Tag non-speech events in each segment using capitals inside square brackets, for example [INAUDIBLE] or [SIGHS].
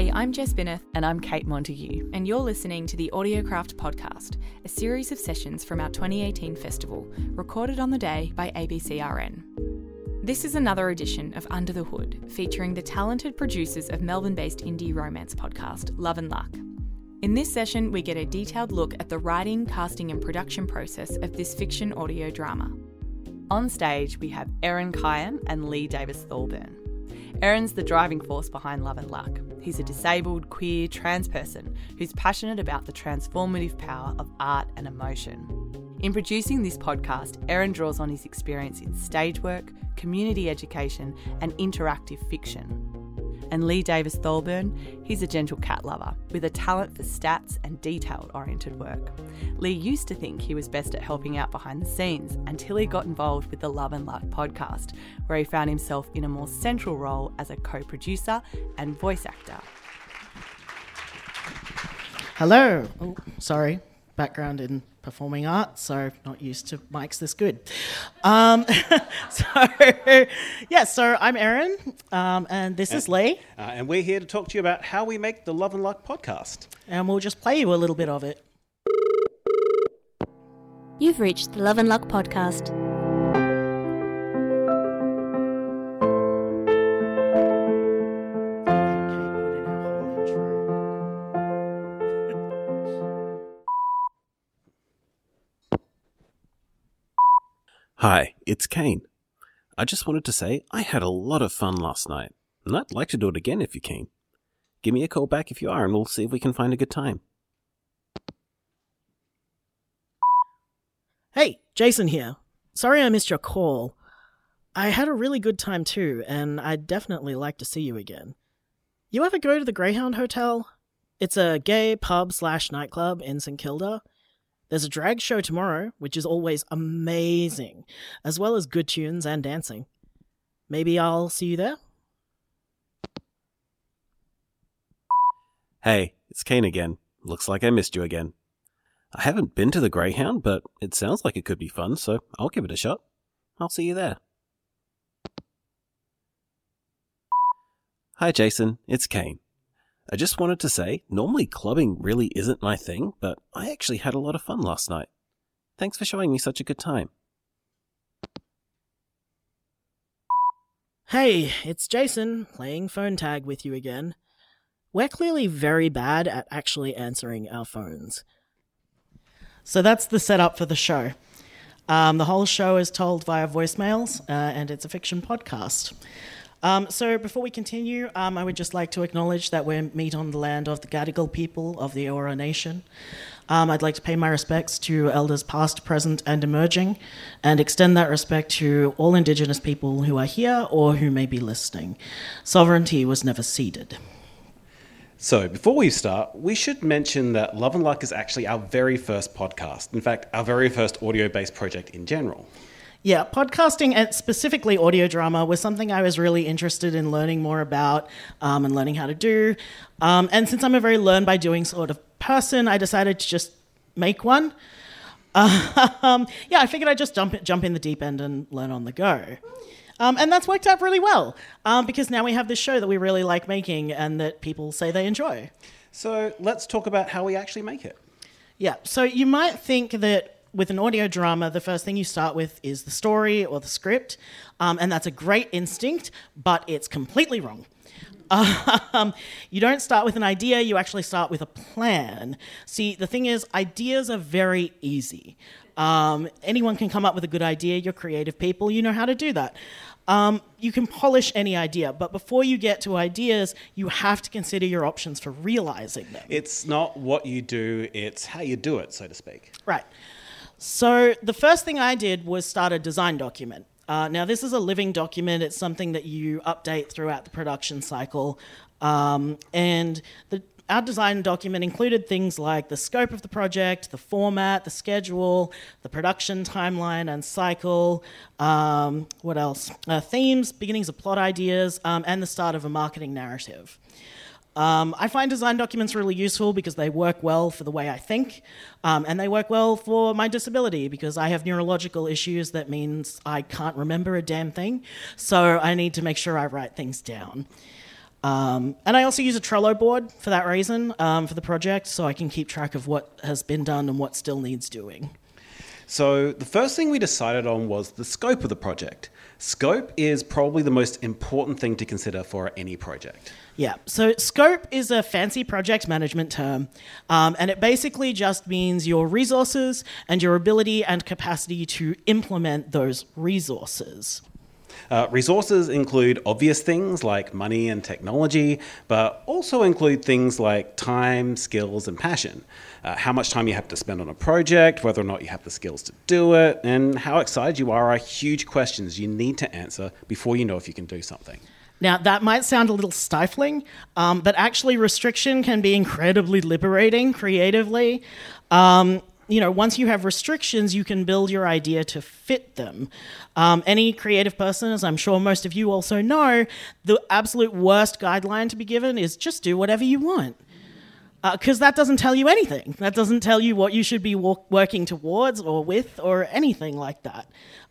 Hey, I'm Jess Binneth. And I'm Kate Montague. And you're listening to the Audiocraft Podcast, a series of sessions from our 2018 festival, recorded on the day by ABCRN. This is another edition of Under the Hood, featuring the talented producers of Melbourne based indie romance podcast, Love and Luck. In this session, we get a detailed look at the writing, casting, and production process of this fiction audio drama. On stage, we have Erin Kyan and Lee Davis Thorburn. Erin's the driving force behind Love and Luck. He's a disabled, queer, trans person who's passionate about the transformative power of art and emotion. In producing this podcast, Erin draws on his experience in stage work, community education, and interactive fiction and Lee Davis Tholburn, he's a gentle cat lover with a talent for stats and detail oriented work. Lee used to think he was best at helping out behind the scenes until he got involved with the Love and Luck podcast, where he found himself in a more central role as a co producer and voice actor. Hello. Oh, sorry. Background in performing arts, so not used to mics this good. Um, [LAUGHS] so, yeah, so I'm Erin, um, and this and, is Lee. Uh, and we're here to talk to you about how we make the Love and Luck podcast. And we'll just play you a little bit of it. You've reached the Love and Luck podcast. Hi, it's Kane. I just wanted to say I had a lot of fun last night, and I'd like to do it again if you're keen. Give me a call back if you are, and we'll see if we can find a good time. Hey, Jason here. Sorry I missed your call. I had a really good time too, and I'd definitely like to see you again. You ever go to the Greyhound Hotel? It's a gay pub slash nightclub in St Kilda. There's a drag show tomorrow, which is always amazing, as well as good tunes and dancing. Maybe I'll see you there? Hey, it's Kane again. Looks like I missed you again. I haven't been to the Greyhound, but it sounds like it could be fun, so I'll give it a shot. I'll see you there. Hi, Jason. It's Kane. I just wanted to say, normally clubbing really isn't my thing, but I actually had a lot of fun last night. Thanks for showing me such a good time. Hey, it's Jason, playing phone tag with you again. We're clearly very bad at actually answering our phones. So that's the setup for the show. Um, the whole show is told via voicemails, uh, and it's a fiction podcast. Um, so before we continue, um, I would just like to acknowledge that we meet on the land of the Gadigal people of the Eora Nation. Um, I'd like to pay my respects to elders past, present, and emerging, and extend that respect to all Indigenous people who are here or who may be listening. Sovereignty was never ceded. So, before we start, we should mention that Love and Luck is actually our very first podcast. In fact, our very first audio based project in general. Yeah, podcasting and specifically audio drama was something I was really interested in learning more about um, and learning how to do. Um, and since I'm a very learn by doing sort of person, I decided to just make one. [LAUGHS] Um, yeah, I figured I'd just jump jump in the deep end and learn on the go. Um, and that's worked out really well um, because now we have this show that we really like making and that people say they enjoy. So let's talk about how we actually make it. Yeah, so you might think that with an audio drama, the first thing you start with is the story or the script, um, and that's a great instinct, but it's completely wrong. [LAUGHS] Um, you don't start with an idea, you actually start with a plan. See, the thing is, ideas are very easy. Um, anyone can come up with a good idea, you're creative people, you know how to do that. Um, you can polish any idea, but before you get to ideas, you have to consider your options for realizing them. It's not what you do, it's how you do it, so to speak. Right. So the first thing I did was start a design document. Uh, now, this is a living document. It's something that you update throughout the production cycle. Um, and the, our design document included things like the scope of the project, the format, the schedule, the production timeline and cycle, um, what else? Uh, themes, beginnings of plot ideas, um, and the start of a marketing narrative. Um, I find design documents really useful because they work well for the way I think, um, and they work well for my disability because I have neurological issues that means I can't remember a damn thing. So I need to make sure I write things down. Um, and I also use a Trello board for that reason um, for the project, so I can keep track of what has been done and what still needs doing. So, the first thing we decided on was the scope of the project. Scope is probably the most important thing to consider for any project. Yeah, so scope is a fancy project management term, um, and it basically just means your resources and your ability and capacity to implement those resources. Uh, resources include obvious things like money and technology, but also include things like time, skills, and passion. Uh, how much time you have to spend on a project, whether or not you have the skills to do it, and how excited you are are huge questions you need to answer before you know if you can do something. Now, that might sound a little stifling, um, but actually, restriction can be incredibly liberating creatively. Um, you know, once you have restrictions, you can build your idea to fit them. Um, any creative person, as I'm sure most of you also know, the absolute worst guideline to be given is just do whatever you want. Because uh, that doesn't tell you anything. That doesn't tell you what you should be working towards or with or anything like that.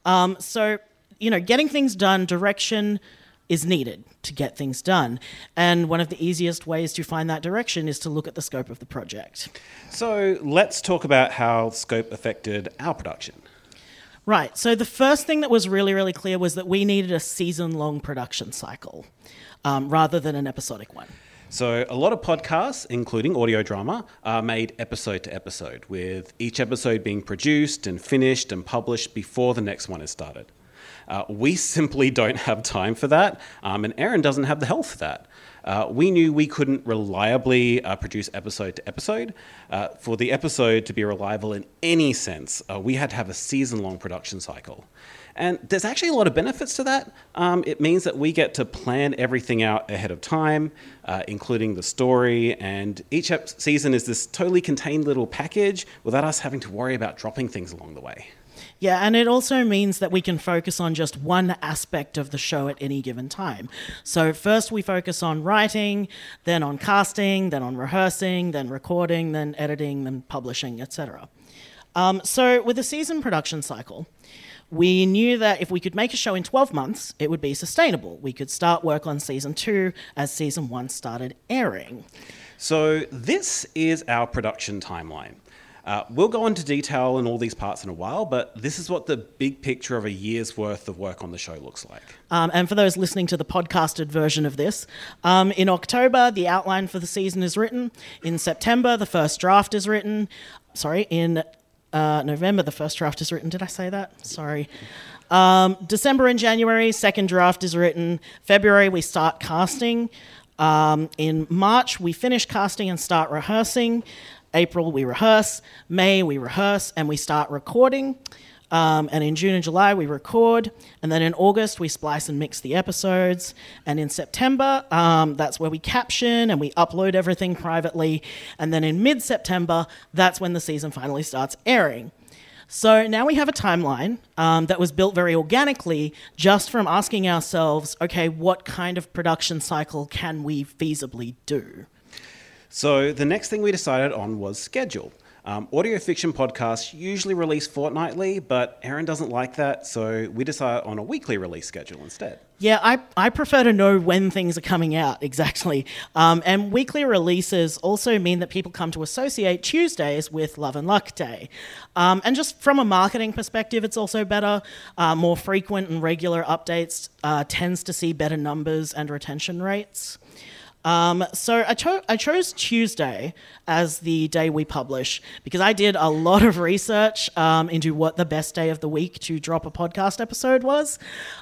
Um, so, you know, getting things done, direction, is needed to get things done. And one of the easiest ways to find that direction is to look at the scope of the project. So let's talk about how scope affected our production. Right. So the first thing that was really, really clear was that we needed a season long production cycle um, rather than an episodic one. So, a lot of podcasts, including audio drama, are made episode to episode, with each episode being produced and finished and published before the next one is started. Uh, we simply don't have time for that, um, and Erin doesn't have the health for that. Uh, we knew we couldn't reliably uh, produce episode to episode. Uh, for the episode to be reliable in any sense, uh, we had to have a season long production cycle. And there's actually a lot of benefits to that. Um, it means that we get to plan everything out ahead of time, uh, including the story, and each season is this totally contained little package without us having to worry about dropping things along the way. Yeah, and it also means that we can focus on just one aspect of the show at any given time. So, first we focus on writing, then on casting, then on rehearsing, then recording, then editing, then publishing, etc. Um, so, with a season production cycle, we knew that if we could make a show in 12 months, it would be sustainable. We could start work on season two as season one started airing. So, this is our production timeline. Uh, we'll go into detail in all these parts in a while, but this is what the big picture of a year's worth of work on the show looks like. Um, and for those listening to the podcasted version of this, um, in October, the outline for the season is written. In September, the first draft is written. Sorry, in uh, November, the first draft is written. Did I say that? Sorry. Um, December and January, second draft is written. February, we start casting. Um, in March, we finish casting and start rehearsing. April, we rehearse. May, we rehearse and we start recording. Um, and in June and July, we record. And then in August, we splice and mix the episodes. And in September, um, that's where we caption and we upload everything privately. And then in mid September, that's when the season finally starts airing. So now we have a timeline um, that was built very organically just from asking ourselves okay, what kind of production cycle can we feasibly do? So the next thing we decided on was schedule. Um, audio fiction podcasts usually release fortnightly, but Erin doesn't like that, so we decided on a weekly release schedule instead. Yeah, I, I prefer to know when things are coming out [LAUGHS] exactly. Um, and weekly releases also mean that people come to associate Tuesdays with Love and Luck Day. Um, and just from a marketing perspective, it's also better. Uh, more frequent and regular updates uh, tends to see better numbers and retention rates. Um, so I, cho- I chose Tuesday as the day we publish because I did a lot of research um, into what the best day of the week to drop a podcast episode was.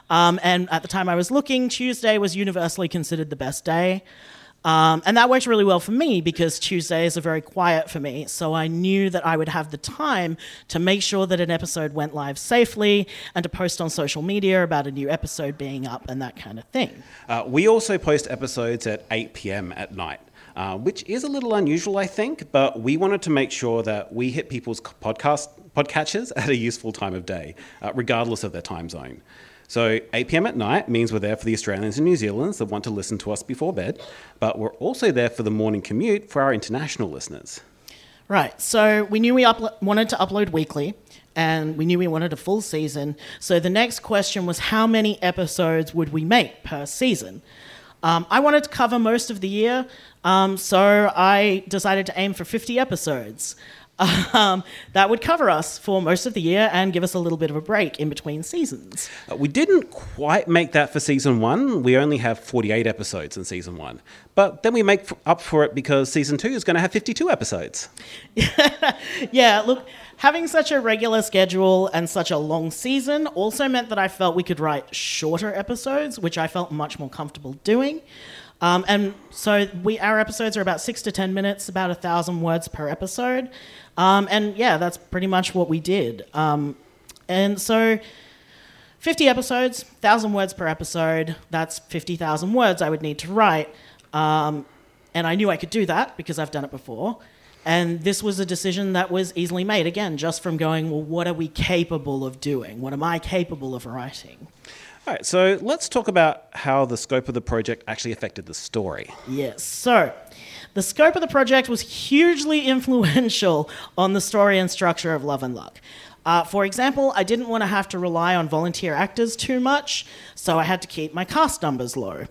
Um, and at the time I was looking, Tuesday was universally considered the best day. Um, and that worked really well for me because Tuesdays are very quiet for me. So I knew that I would have the time to make sure that an episode went live safely and to post on social media about a new episode being up and that kind of thing. Uh, we also post episodes at 8 p.m. at night. Uh, which is a little unusual, I think, but we wanted to make sure that we hit people's podcast podcatchers [LAUGHS] at a useful time of day, uh, regardless of their time zone. So 8 p.m. at night means we're there for the Australians and New Zealanders that want to listen to us before bed, but we're also there for the morning commute for our international listeners. Right. So we knew we uplo- wanted to upload weekly and we knew we wanted a full season. So the next question was how many episodes would we make per season? Um, I wanted to cover most of the year, um, so I decided to aim for 50 episodes. [LAUGHS] Um, that would cover us for most of the year and give us a little bit of a break in between seasons. Uh, we didn't quite make that for season one. We only have 48 episodes in season one. But then we make f- up for it because season two is going to have 52 episodes. [LAUGHS] Yeah, look, having such a regular schedule and such a long season also meant that I felt we could write shorter episodes, which I felt much more comfortable doing. Um, and so we our episodes are about six to ten minutes, about a thousand words per episode. Um, and yeah, that's pretty much what we did. Um, and so 50 episodes, 1,000 words per episode. That's 50,000 words I would need to write. Um, and I knew I could do that because I've done it before. And this was a decision that was easily made, again, just from going, well, what are we capable of doing? What am I capable of writing? All right, so let's talk about how the scope of the project actually affected the story. Yes. So, the scope of the project was hugely [LAUGHS] influential on the story and structure of Love and Luck. Uh, for example, I didn't want to have to rely on volunteer actors too much, so I had to keep my cast numbers low.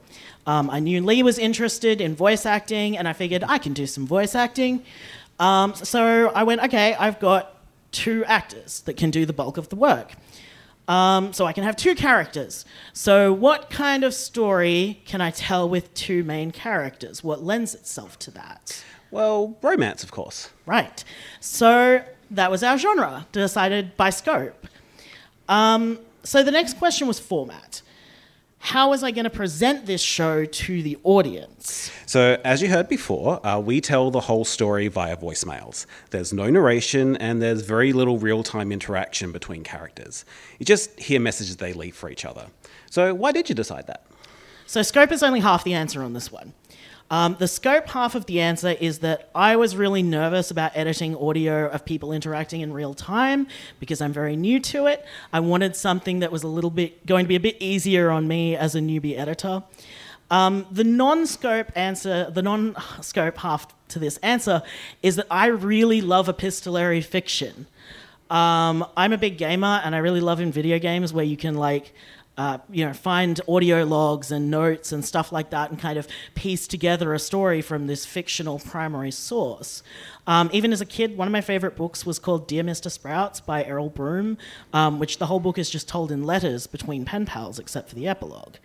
Um, I knew Lee was interested in voice acting, and I figured I can do some voice acting. Um, so I went, okay, I've got two actors that can do the bulk of the work. Um, so I can have two characters. So, what kind of story can I tell with two main characters? What lends itself to that? Well, romance, of course. Right. So, that was our genre, decided by scope. Um, so, the next question was format. How was I going to present this show to the audience? So, as you heard before, uh, we tell the whole story via voicemails. There's no narration and there's very little real time interaction between characters. You just hear messages they leave for each other. So, why did you decide that? So, scope is only half the answer on this one. Um, the scope half of the answer is that I was really nervous about editing audio of people interacting in real time because I'm very new to it. I wanted something that was a little bit going to be a bit easier on me as a newbie editor. Um, the non-scope answer, the non-scope half to this answer, is that I really love epistolary fiction. Um, I'm a big gamer, and I really love in video games where you can like uh, you know, find audio logs and notes and stuff like that and kind of piece together a story from this fictional primary source. Um, even as a kid, one of my favorite books was called Dear Mr. Sprouts by Errol Broome, um, which the whole book is just told in letters between pen pals, except for the epilogue.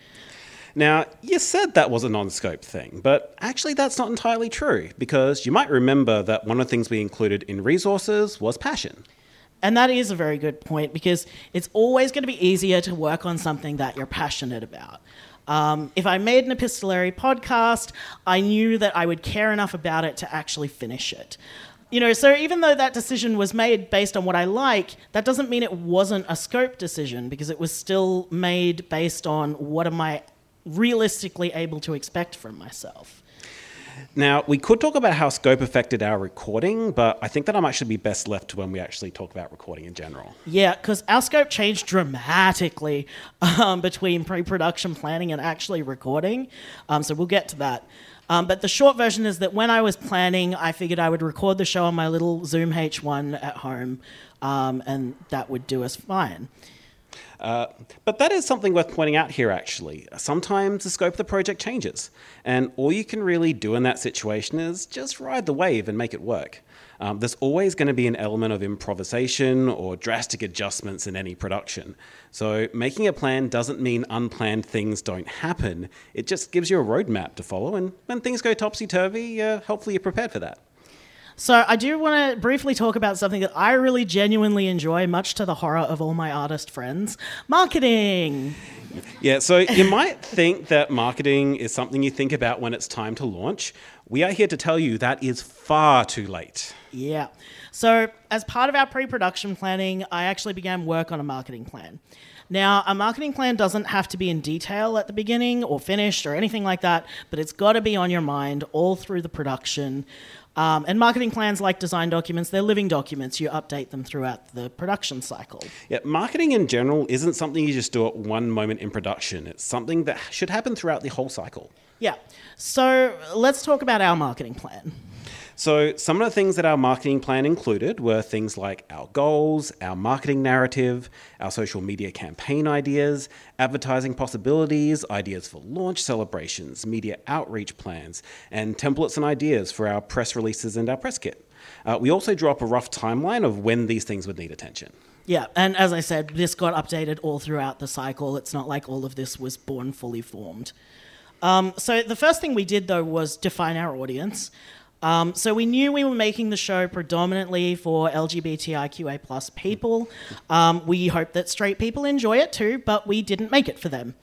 Now, you said that was a non scope thing, but actually, that's not entirely true because you might remember that one of the things we included in resources was passion. And that is a very good point because it's always going to be easier to work on something that you're passionate about. Um, if I made an epistolary podcast, I knew that I would care enough about it to actually finish it. You know, so even though that decision was made based on what I like, that doesn't mean it wasn't a scope decision because it was still made based on what am I realistically able to expect from myself. Now, we could talk about how scope affected our recording, but I think that I'm actually be best left to when we actually talk about recording in general. Yeah, because our scope changed dramatically um, between pre production planning and actually recording. Um, so we'll get to that. Um, but the short version is that when I was planning, I figured I would record the show on my little Zoom H1 at home, um, and that would do us fine. Uh, but that is something worth pointing out here, actually. Sometimes the scope of the project changes, and all you can really do in that situation is just ride the wave and make it work. Um, there's always going to be an element of improvisation or drastic adjustments in any production. So, making a plan doesn't mean unplanned things don't happen, it just gives you a roadmap to follow, and when things go topsy turvy, uh, hopefully you're prepared for that. So I do want to briefly talk about something that I really genuinely enjoy, much to the horror of all my artist friends: marketing. Yeah, so you might think that marketing is something you think about when it's time to launch. We are here to tell you that is far too late. Yeah. So, as part of our pre production planning, I actually began work on a marketing plan. Now, a marketing plan doesn't have to be in detail at the beginning or finished or anything like that, but it's got to be on your mind all through the production. Um, and marketing plans, like design documents, they're living documents. You update them throughout the production cycle. Yeah, marketing in general isn't something you just do at one moment in production. It's something that should happen throughout the whole cycle. Yeah. So let's talk about our marketing plan. So, some of the things that our marketing plan included were things like our goals, our marketing narrative, our social media campaign ideas, advertising possibilities, ideas for launch celebrations, media outreach plans, and templates and ideas for our press releases and our press kit. Uh, we also drew up a rough timeline of when these things would need attention. Yeah, and as I said, this got updated all throughout the cycle. It's not like all of this was born fully formed. Um, so the first thing we did though was define our audience. Um, so we knew we were making the show predominantly for LGBTIQA plus people. Um, we hope that straight people enjoy it too, but we didn't make it for them.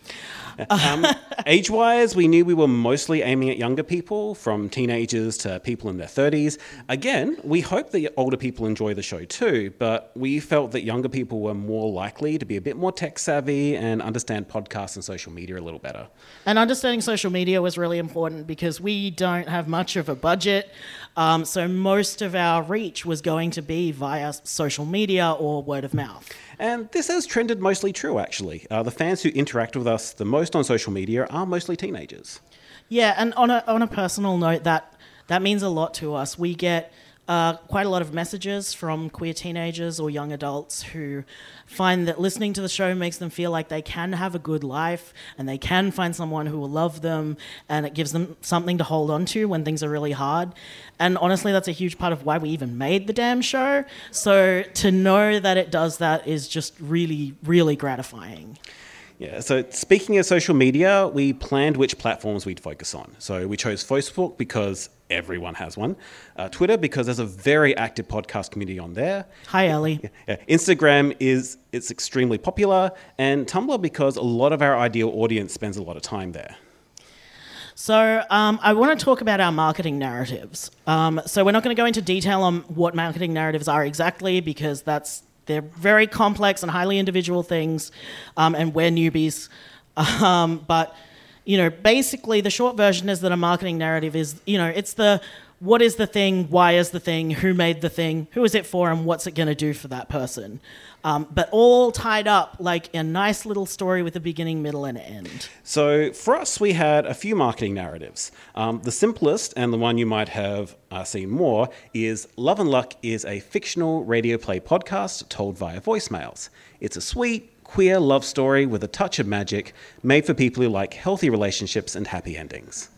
Um, [LAUGHS] age wise, we knew we were mostly aiming at younger people, from teenagers to people in their 30s. Again, we hope that older people enjoy the show too, but we felt that younger people were more likely to be a bit more tech savvy and understand podcasts and social media a little better. And understanding social media was really important because we don't have much of a budget. Um, so most of our reach was going to be via social media or word of mouth. And this has trended mostly true, actually. Uh, the fans who interact with us the most on social media are mostly teenagers. Yeah, and on a, on a personal note, that, that means a lot to us. We get quite a lot of messages from queer teenagers or young adults who find that listening to the show makes them feel like they can have a good life and they can find someone who will love them and it gives them something to hold on to when things are really hard. And honestly, that's a huge part of why we even made the damn show. So to know that it does that is just really, really gratifying. Yeah, so speaking of social media, we planned which platforms we'd focus on. So we chose Facebook because everyone has one, uh, Twitter because there's a very active podcast community on there. Hi, Ellie. Yeah, Instagram is it's extremely popular, and Tumblr because a lot of our ideal audience spends a lot of time there. So, um, I want to talk about our marketing narratives. Um, so, we're not going to go into detail on what marketing narratives are exactly because that's they're very complex and highly individual things, um, and we're newbies. [LAUGHS] Um, but you know, basically, the short version is that a marketing narrative is, you know, it's the what is the thing, why is the thing, who made the thing, who is it for, and what's it going to do for that person. Um, but all tied up like a nice little story with a beginning, middle, and end. So for us, we had a few marketing narratives. Um, the simplest and the one you might have uh, seen more is Love and Luck is a fictional radio play podcast told via voicemails. It's a sweet, queer love story with a touch of magic made for people who like healthy relationships and happy endings.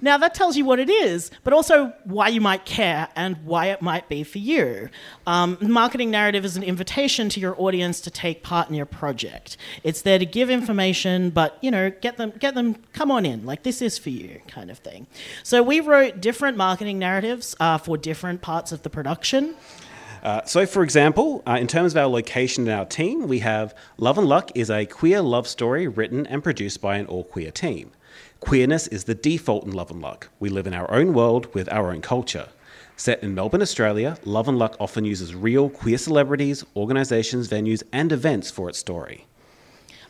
Now, that tells you what it is, but also why you might care and why it might be for you. Um, marketing narrative is an invitation to your audience to take part in your project. It's there to give information, but you know, get them, get them, come on in, like this is for you, kind of thing. So we wrote different marketing narratives uh, for different parts of the production. Uh, so, for example, uh, in terms of our location and our team, we have Love and Luck is a queer love story written and produced by an all queer team. Queerness is the default in Love and Luck. We live in our own world with our own culture. Set in Melbourne, Australia, Love and Luck often uses real queer celebrities, organisations, venues, and events for its story.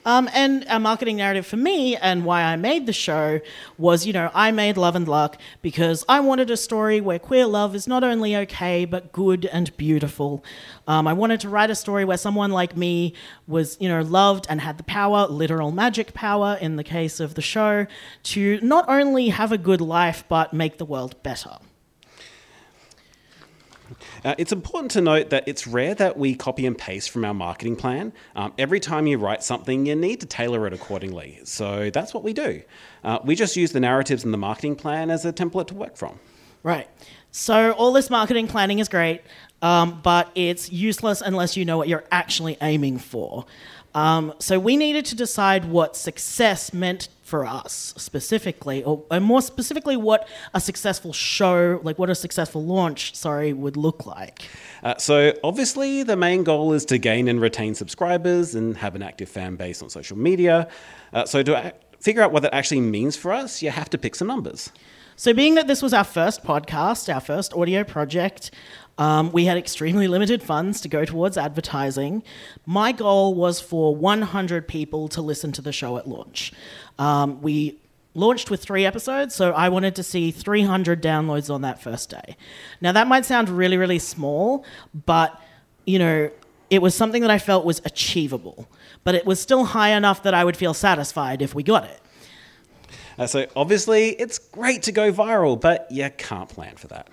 Um, and a marketing narrative for me and why I made the show was, you know, I made Love and Luck because I wanted a story where queer love is not only okay, but good and beautiful. Um, I wanted to write a story where someone like me was, you know, loved and had the power, literal magic power in the case of the show, to not only have a good life, but make the world better. Uh, it's important to note that it's rare that we copy and paste from our marketing plan. Um, every time you write something, you need to tailor it accordingly. So that's what we do. Uh, we just use the narratives in the marketing plan as a template to work from. Right. So all this marketing planning is great, um, but it's useless unless you know what you're actually aiming for. Um, so we needed to decide what success meant for us specifically, or and more specifically, what a successful show, like what a successful launch, sorry, would look like. Uh, so obviously, the main goal is to gain and retain subscribers and have an active fan base on social media. Uh, so to figure out what that actually means for us, you have to pick some numbers. So, being that this was our first podcast, our first audio project, um, we had extremely limited funds to go towards advertising. My goal was for 100 people to listen to the show at launch. Um, we launched with three episodes, so I wanted to see 300 downloads on that first day. Now, that might sound really, really small, but you know, it was something that I felt was achievable, but it was still high enough that I would feel satisfied if we got it. Uh, so obviously, it's great to go viral, but you can't plan for that.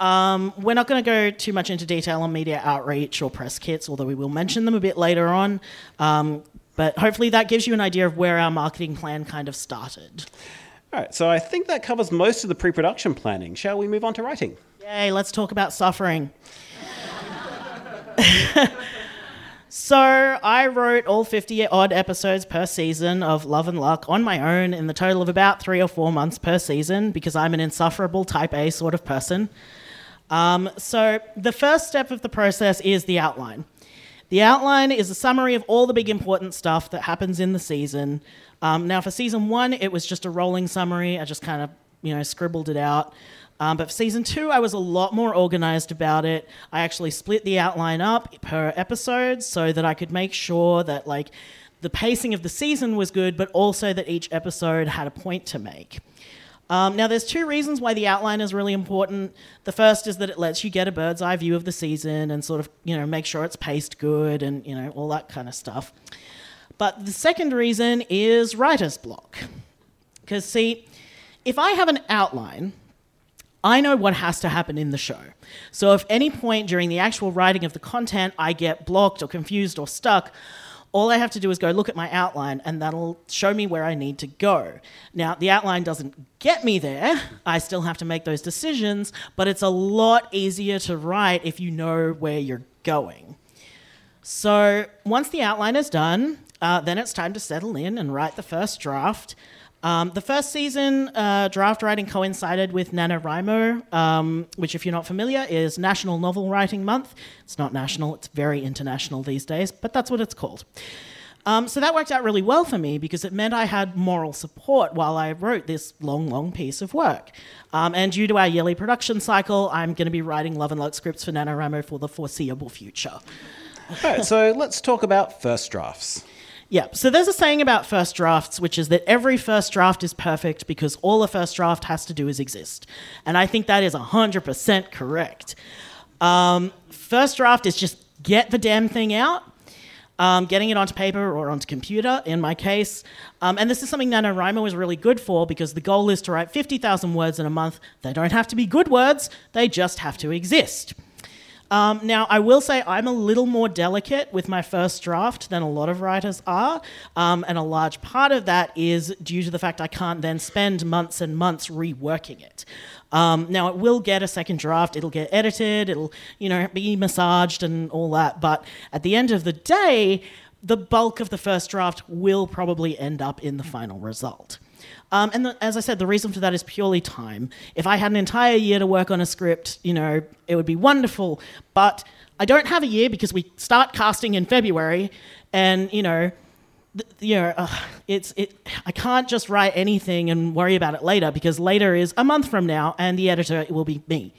[LAUGHS] We're not going to go too much into detail on media outreach or press kits, although we will mention them a bit later on. Um, but hopefully that gives you an idea of where our marketing plan kind of started. All right, so I think that covers most of the pre production planning. Shall we move on to writing? Yay, let's talk about suffering. [LAUGHS] so, I wrote all 50 odd episodes per season of Love and Luck on my own in the total of about three or four months per season because I'm an insufferable type A sort of person. Um, so, the first step of the process is the outline. The outline is a summary of all the big important stuff that happens in the season. Um, now, for season one, it was just a rolling summary. I just kind of, you know, scribbled it out. Um, but for season two, I was a lot more organized about it. I actually split the outline up per episode so that I could make sure that, like, the pacing of the season was good, but also that each episode had a point to make. Um, now, there's two reasons why the outline is really important. The first is that it lets you get a bird's eye view of the season and sort of, you know, make sure it's paced good and, you know, all that kind of stuff. But the second reason is writer's block. Because, see, if I have an outline, I know what has to happen in the show. So if any point during the actual writing of the content I get blocked or confused or stuck, all I have to do is go look at my outline and that'll show me where I need to go. Now, the outline doesn't get me there. I still have to make those decisions, but it's a lot easier to write if you know where you're going. So once the outline is done, uh, then it's time to settle in and write the first draft. Um, the first season uh, draft writing coincided with NaNoWriMo, um, which, if you're not familiar, is National Novel Writing Month. It's not national, it's very international these days, but that's what it's called. Um, so that worked out really well for me because it meant I had moral support while I wrote this long, long piece of work. Um, and due to our yearly production cycle, I'm going to be writing Love and Luck scripts for NaNoWriMo for the foreseeable future. All right, so let's talk about first drafts. Yeah, so there's a saying about first drafts, which is that every first draft is perfect because all a first draft has to do is exist. And I think that is 100% correct. Um, first draft is just get the damn thing out, um, getting it onto paper or onto computer, in my case. Um, and this is something NaNoWriMo is really good for because the goal is to write 50,000 words in a month. They don't have to be good words, they just have to exist. Um, now, I will say I'm a little more delicate with my first draft than a lot of writers are, um, and a large part of that is due to the fact I can't then spend months and months reworking it. Um, now, it will get a second draft, it'll get edited, it'll, you know, be massaged and all that, but at the end of the day, the bulk of the first draft will probably end up in the final result. Um, and the, as I said, the reason for that is purely time. If I had an entire year to work on a script, you know, it would be wonderful. But I don't have a year because we start casting in February, and you know, th- you know, uh, it's it. I can't just write anything and worry about it later because later is a month from now, and the editor will be me.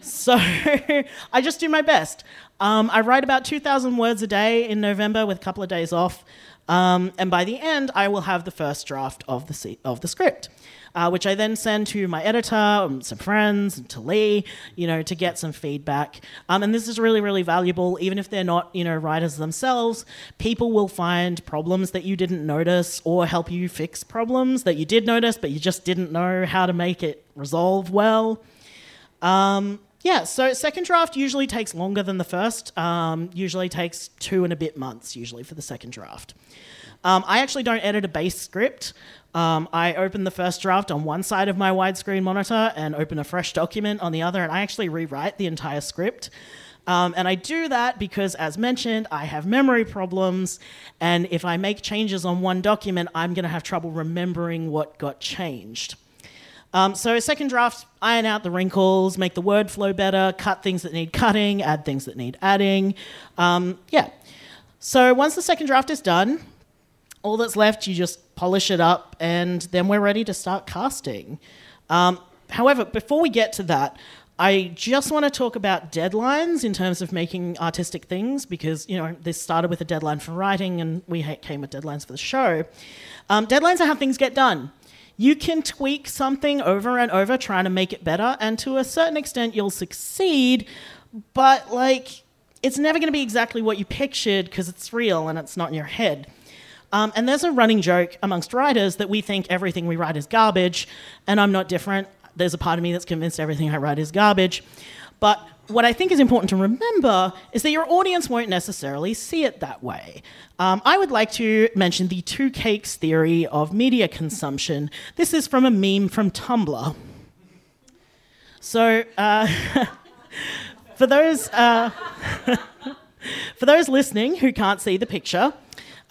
So [LAUGHS] I just do my best. Um, I write about 2,000 words a day in November with a couple of days off. Um, and by the end, I will have the first draft of the, of the script. Uh, which I then send to my editor, um, some friends, and to Lee, you know, to get some feedback. Um, and this is really, really valuable, even if they're not, you know, writers themselves. People will find problems that you didn't notice or help you fix problems that you did notice, but you just didn't know how to make it resolve well. Um, yeah, so second draft usually takes longer than the first. Um, usually takes two and a bit months, usually for the second draft. Um, I actually don't edit a base script. Um, I open the first draft on one side of my widescreen monitor and open a fresh document on the other, and I actually rewrite the entire script. Um, and I do that because, as mentioned, I have memory problems, and if I make changes on one document, I'm going to have trouble remembering what got changed. Um, so, second draft, iron out the wrinkles, make the word flow better, cut things that need cutting, add things that need adding. Um, yeah. So, once the second draft is done, all that's left, you just polish it up, and then we're ready to start casting. Um, however, before we get to that, I just want to talk about deadlines in terms of making artistic things because, you know, this started with a deadline for writing and we came with deadlines for the show. Um, deadlines are how things get done. You can tweak something over and over trying to make it better, and to a certain extent, you'll succeed, but like, it's never going to be exactly what you pictured because it's real and it's not in your head. Um, and there's a running joke amongst writers that we think everything we write is garbage, and I'm not different. There's a part of me that's convinced everything I write is garbage. But what I think is important to remember is that your audience won't necessarily see it that way. Um, I would like to mention the two cakes theory of media consumption. This is from a meme from Tumblr. So, uh, [LAUGHS] for those uh, [LAUGHS] for those listening who can't see the picture,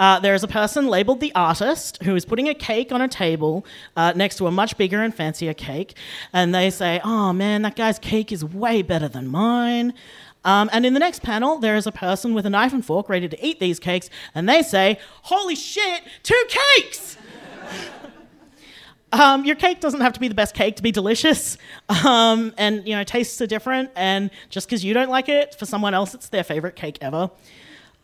uh, there is a person labeled the artist who is putting a cake on a table uh, next to a much bigger and fancier cake, and they say, "Oh man, that guy's cake is way better than mine." Um, and in the next panel, there is a person with a knife and fork ready to eat these cakes, and they say, "Holy shit, two cakes!" [LAUGHS] Um, your cake doesn't have to be the best cake to be delicious, um, and you know tastes are different. And just because you don't like it, for someone else, it's their favorite cake ever.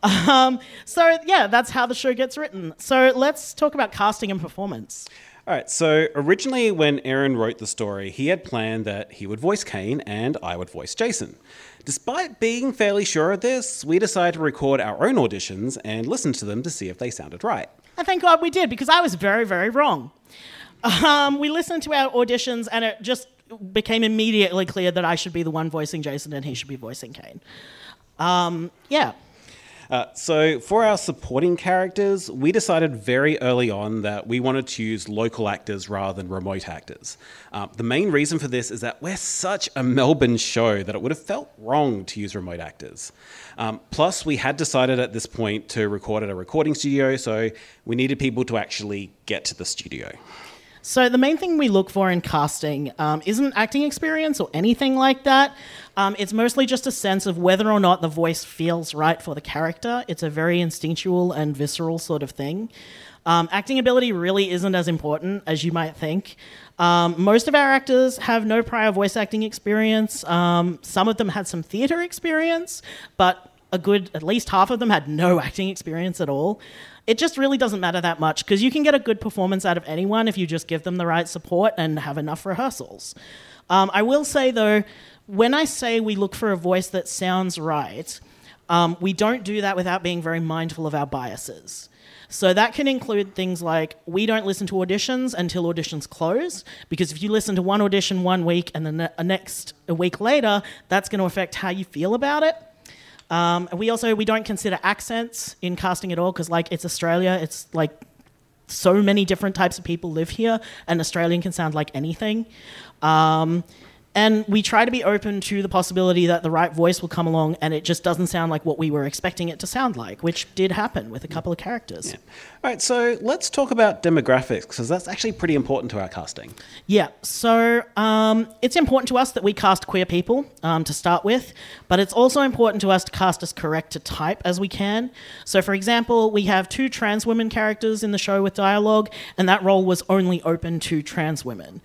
Um, so yeah, that's how the show gets written. So let's talk about casting and performance. All right, so originally when Erin wrote the story, he had planned that he would voice Kane and I would voice Jason. Despite being fairly sure of this, we decided to record our own auditions and listen to them to see if they sounded right. And thank God we did because I was very, very wrong. Um, we listened to our auditions and it just became immediately clear that I should be the one voicing Jason and he should be voicing Kane. Um, yeah. Uh, so, for our supporting characters, we decided very early on that we wanted to use local actors rather than remote actors. Uh, the main reason for this is that we're such a Melbourne show that it would have felt wrong to use remote actors. Um, plus, we had decided at this point to record at a recording studio, so we needed people to actually get to the studio. So the main thing we look for in casting um, isn't acting experience or anything like that. Um, it's mostly just a sense of whether or not the voice feels right for the character. It's a very instinctual and visceral sort of thing. Um, acting ability really isn't as important as you might think. Um, most of our actors have no prior voice acting experience. Um, some of them had some theatre experience, but a good, at least half of them had no [LAUGHS] acting experience at all it just really doesn't matter that much because you can get a good performance out of anyone if you just give them the right support and have enough rehearsals. Um, I will say though, when I say we look for a voice that sounds right, um, we don't do that without being very mindful of our biases. So that can include things like we don't listen to auditions until auditions close, because if you listen to one audition one week and then the next a week later, that's going to affect how you feel about it. Um, we also we don't consider accents in casting at all because like it's Australia. It's like so many different types of people live here, and Australian can sound like anything. Um, and we try to be open to the possibility that the right voice will come along and it just doesn't sound like what we were expecting it to sound like, which did happen with a couple of characters. Yeah. All right, so let's talk about demographics because that's actually pretty important to our casting. Yeah, so um, it's important to us that we cast queer people um, to start with, but it's also important to us to cast as correct to type as we can. So, for example, we have two trans women characters in the show with dialogue, and that role was only open to trans women.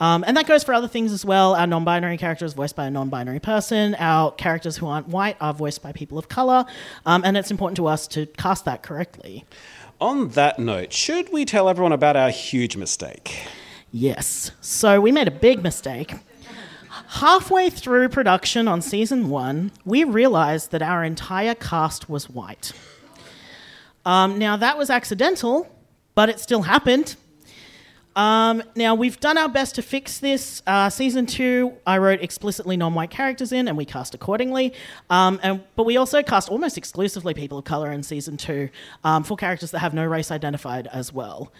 Um, and that goes for other things as well. Our non binary character is voiced by a non binary person. Our characters who aren't white are voiced by people of color. Um, and it's important to us to cast that correctly. On that note, should we tell everyone about our huge mistake? Yes. So we made a big mistake. Halfway through production on season one, we realized that our entire cast was white. Um, now, that was accidental, but it still happened. Um, now we've done our best to fix this. Uh, season two, I wrote explicitly non-white characters in, and we cast accordingly. Um, and but we also cast almost exclusively people of color in season two um, for characters that have no race identified as well.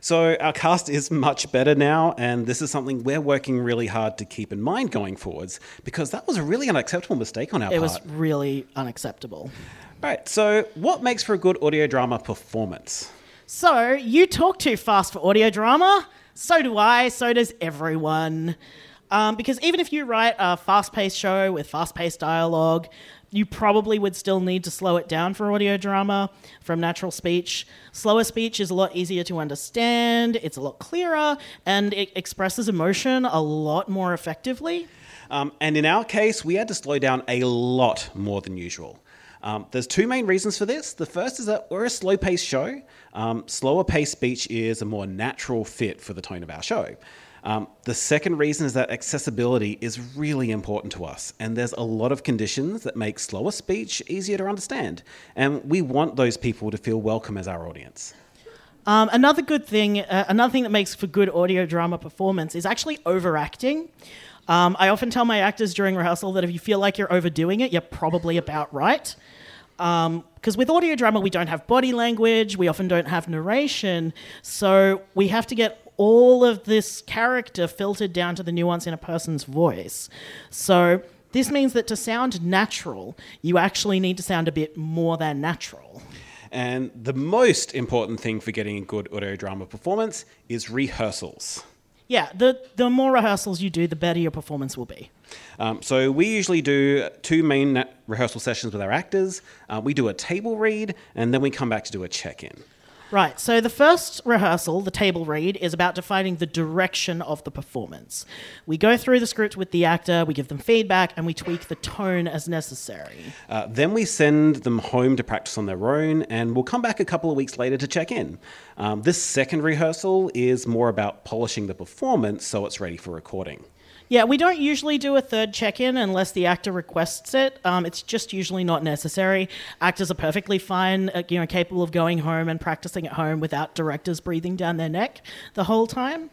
So our cast is much better now, and this is something we're working really hard to keep in mind going forwards because that was a really unacceptable mistake on our it part. It was really unacceptable. All right. So what makes for a good audio drama performance? So, you talk too fast for audio drama. So do I. So does everyone. Um, because even if you write a fast paced show with fast paced dialogue, you probably would still need to slow it down for audio drama from natural speech. Slower speech is a lot easier to understand, it's a lot clearer, and it expresses emotion a lot more effectively. Um, and in our case, we had to slow down a lot more than usual. Um, there's two main reasons for this. The first is that we're a slow paced show. Um, slower paced speech is a more natural fit for the tone of our show. Um, the second reason is that accessibility is really important to us, and there's a lot of conditions that make slower speech easier to understand, and we want those people to feel welcome as our audience. Um, another good thing, uh, another thing that makes for good audio drama performance is actually overacting. Um, I often tell my actors during rehearsal that if you feel like you're overdoing it, you're probably about right. Because um, with audio drama, we don't have body language, we often don't have narration, so we have to get all of this character filtered down to the nuance in a person's voice. So this means that to sound natural, you actually need to sound a bit more than natural. And the most important thing for getting a good audio drama performance is rehearsals. Yeah, the, the more rehearsals you do, the better your performance will be. Um, so we usually do two main rehearsal sessions with our actors. Uh, we do a table read, and then we come back to do a check-in. Right, so the first rehearsal, the table read, is about defining the direction of the performance. We go through the script with the actor, we give them feedback, and we tweak the tone as necessary. Uh, then we send them home to practice on their own, and we'll come back a couple of weeks later to check in. Um, this second rehearsal is more about polishing the performance so it's ready for recording. Yeah, we don't usually do a third check in unless the actor requests it. Um, it's just usually not necessary. Actors are perfectly fine, uh, you know, capable of going home and practicing at home without directors breathing down their neck the whole time.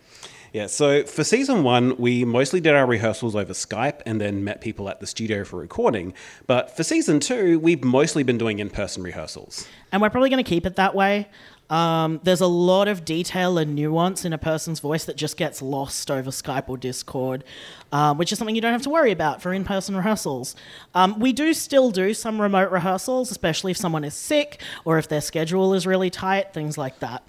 Yeah, so for season one, we mostly did our rehearsals over Skype and then met people at the studio for recording. But for season two, we've mostly been doing in person rehearsals. And we're probably going to keep it that way. Um, there's a lot of detail and nuance in a person's voice that just gets lost over Skype or Discord, um, which is something you don't have to worry about for in person rehearsals. Um, we do still do some remote rehearsals, especially if someone is sick or if their schedule is really tight, things like that.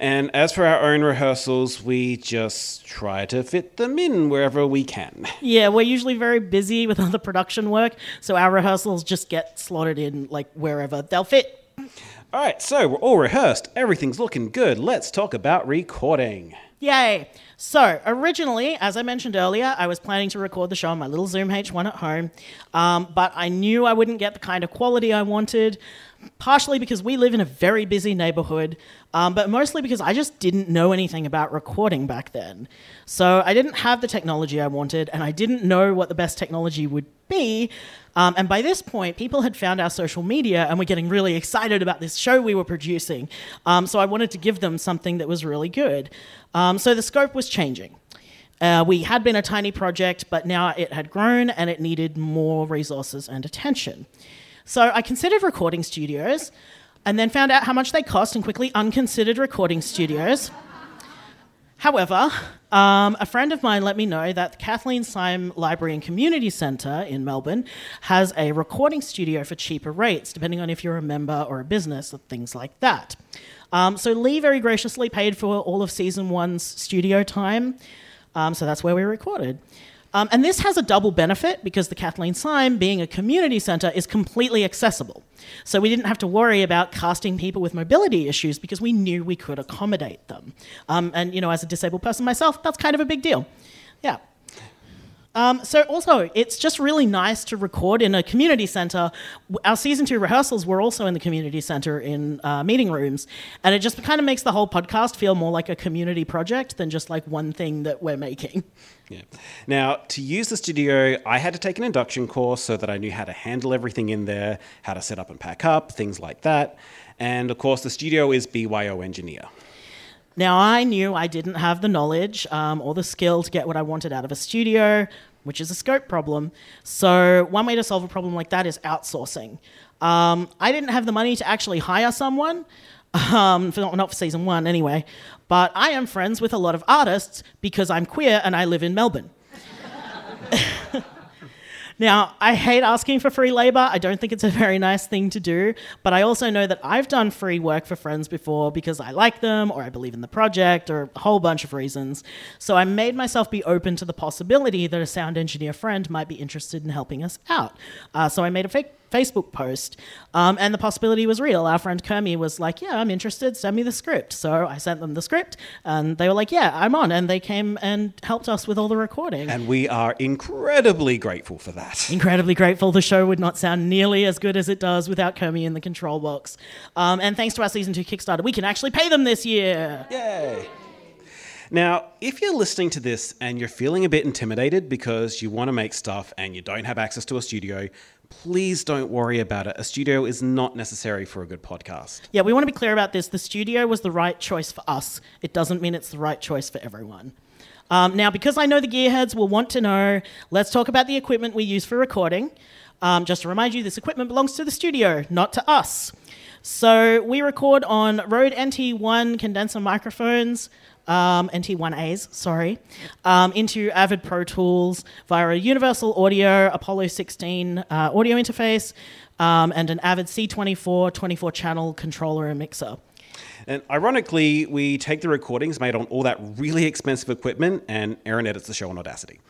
And as for our own rehearsals, we just try to fit them in wherever we can. Yeah, we're usually very busy with [LAUGHS] other production work, so our rehearsals just get slotted in like wherever they'll fit. All right, so we're all rehearsed. Everything's looking good. Let's talk about recording. Yay! So, originally, as I mentioned earlier, I was planning to record the show on my little Zoom H1 at home, um, but I knew I wouldn't get the kind of quality I wanted, partially because we live in a very busy neighborhood, um, but mostly because I just didn't know anything about recording back then. So, I didn't have the technology I wanted, and I didn't know what the best technology would be. Um, and by this point, people had found our social media and were getting really excited about this show we were producing. Um, so I wanted to give them something that was really good. Um, so the scope was changing. Uh, we had been a tiny project, but now it had grown and it needed more resources and attention. So I considered recording studios and then found out how much they cost and quickly unconsidered recording studios. However, um, a friend of mine let me know that the Kathleen Syme Library and Community Centre in Melbourne has a recording studio for cheaper rates, depending on if you're a member or a business or things like that. Um, so Lee very graciously paid for all of season one's studio time. Um, so that's where we recorded. Um, and this has a double benefit because the Kathleen Syme, being a community centre, is completely accessible. So we didn't have to worry about casting people with mobility issues because we knew we could accommodate them. Um, and, you know, as a disabled person myself, that's kind of a big deal. Yeah. Um, so also, it's just really nice to record in a community center. Our season two rehearsals were also in the community center in uh, meeting rooms, and it just kind of makes the whole podcast feel more like a community project than just like one thing that we're making. Yeah. Now, to use the studio, I had to take an induction course so that I knew how to handle everything in there, how to set up and pack up, things like that. And of course, the studio is BYO Engineer. Now, I knew I didn't have the knowledge um, or the skill to get what I wanted out of a studio, which is a scope problem. So, one way to solve a problem like that is outsourcing. Um, I didn't have the money to actually hire someone, um, for, not for season one anyway, but I am friends with a lot of artists because I'm queer and I live in Melbourne. [LAUGHS] Now, I hate asking for free labor. I don't think it's a very nice thing to do, but I also know that I've done free work for friends before because I like them or I believe in the project or a whole bunch of reasons. So I made myself be open to the possibility that a sound engineer friend might be interested in helping us out. Uh, so I made a fake Facebook post, um, and the possibility was real. Our friend Kermie was like, "Yeah, I'm interested. Send me the script." So I sent them the script, and they were like, "Yeah, I'm on." And they came and helped us with all the recording. And we are incredibly grateful for that. Incredibly grateful. The show would not sound nearly as good as it does without Kermie in the control box. Um, and thanks to our season two Kickstarter, we can actually pay them this year. Yay! Now, if you're listening to this and you're feeling a bit intimidated because you want to make stuff and you don't have access to a studio, please don't worry about it. A studio is not necessary for a good podcast. Yeah, we want to be clear about this. The studio was the right choice for us. It doesn't mean it's the right choice for everyone. Um, now, because I know the gearheads will want to know, let's talk about the equipment we use for recording. Um, just to remind you, this equipment belongs to the studio, not to us. So we record on Rode NT1 condenser microphones, um, NT1As, sorry, um, into Avid Pro Tools via a Universal Audio Apollo 16 uh, audio interface um, and an Avid C24 24 channel controller and mixer. And ironically, we take the recordings made on all that really expensive equipment, and Erin edits the show on Audacity.